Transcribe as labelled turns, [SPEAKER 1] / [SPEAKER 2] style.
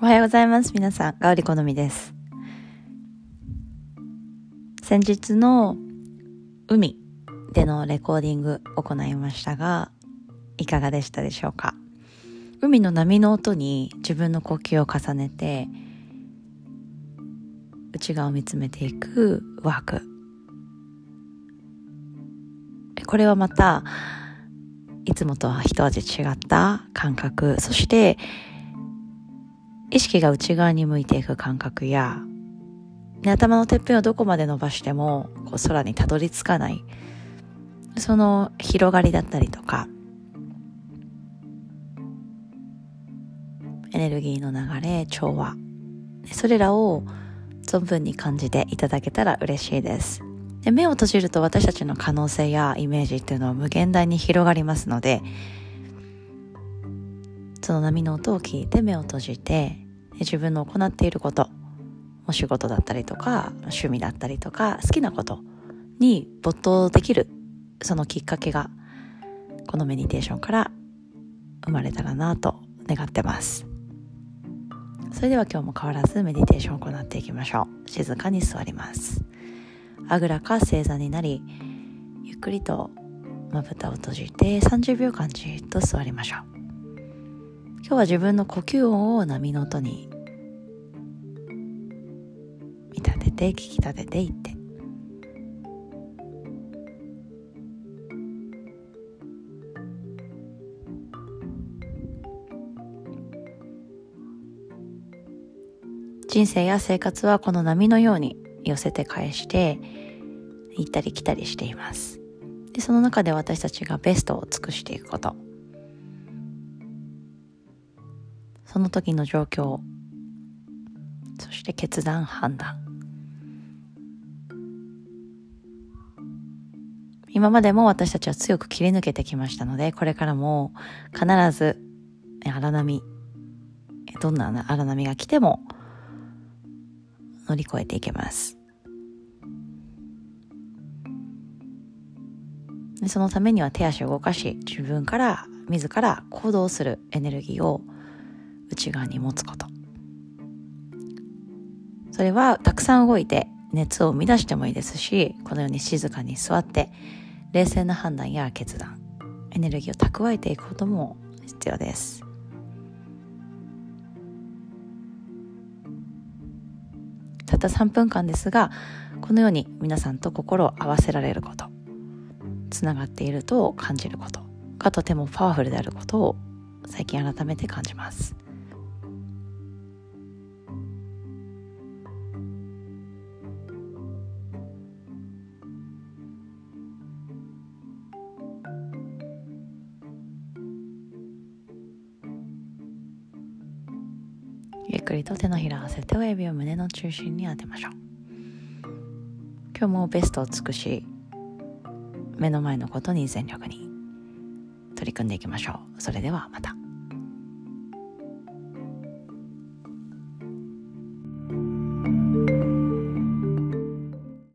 [SPEAKER 1] おはようございます。皆さん、ガウリ好みです。先日の海でのレコーディング行いましたが、いかがでしたでしょうか？海の波の音に自分の呼吸を重ねて、内側を見つめていくワーク。これはまた、いつもとは一味違った感覚、そして意識が内側に向いていく感覚や、ね、頭のてっぺんをどこまで伸ばしてもこう空にたどり着かない。その広がりだったりとかエネルギーの流れ調和それらを存分に感じていただけたら嬉しいです。で目を閉じると私たちの可能性やイメージっていうのは無限大に広がりますのでその波の音を聞いて目を閉じて自分の行っていることお仕事だったりとか趣味だったりとか好きなことに没頭できるそのきっかけがこのメディテーションから生まれたらなと願ってます。それでは今日も変わらずメディテーションを行っていきましょう。静かに座ります。あぐらか正座になりゆっくりとまぶたを閉じて30秒間じっと座りましょう。今日は自分の呼吸音を波の音に見立てて聞き立てていって。人生や生活はこの波のように寄せて返して行ったり来たりしています。でその中で私たちがベストを尽くしていくこと。その時の状況そして決断判断。今までも私たちは強く切り抜けてきましたのでこれからも必ず荒波どんな荒波が来ても乗り越えていけます。でそのためには手足を動かし自分から自ら行動するエネルギーを内側に持つこと。それはたくさん動いて熱を生み出してもいいですしこのように静かに座って冷静な判断や決断エネルギーを蓄えていくことも必要です。たった3分間ですがこのように皆さんと心を合わせられることつながっていると感じることがとてもパワフルであることを最近改めて感じます。ゆっくりと手のひらを合わせて親指を胸の中心に当てましょう。今日もベストを尽くし目の前のことに全力に取り組んでいきましょう。それではまた。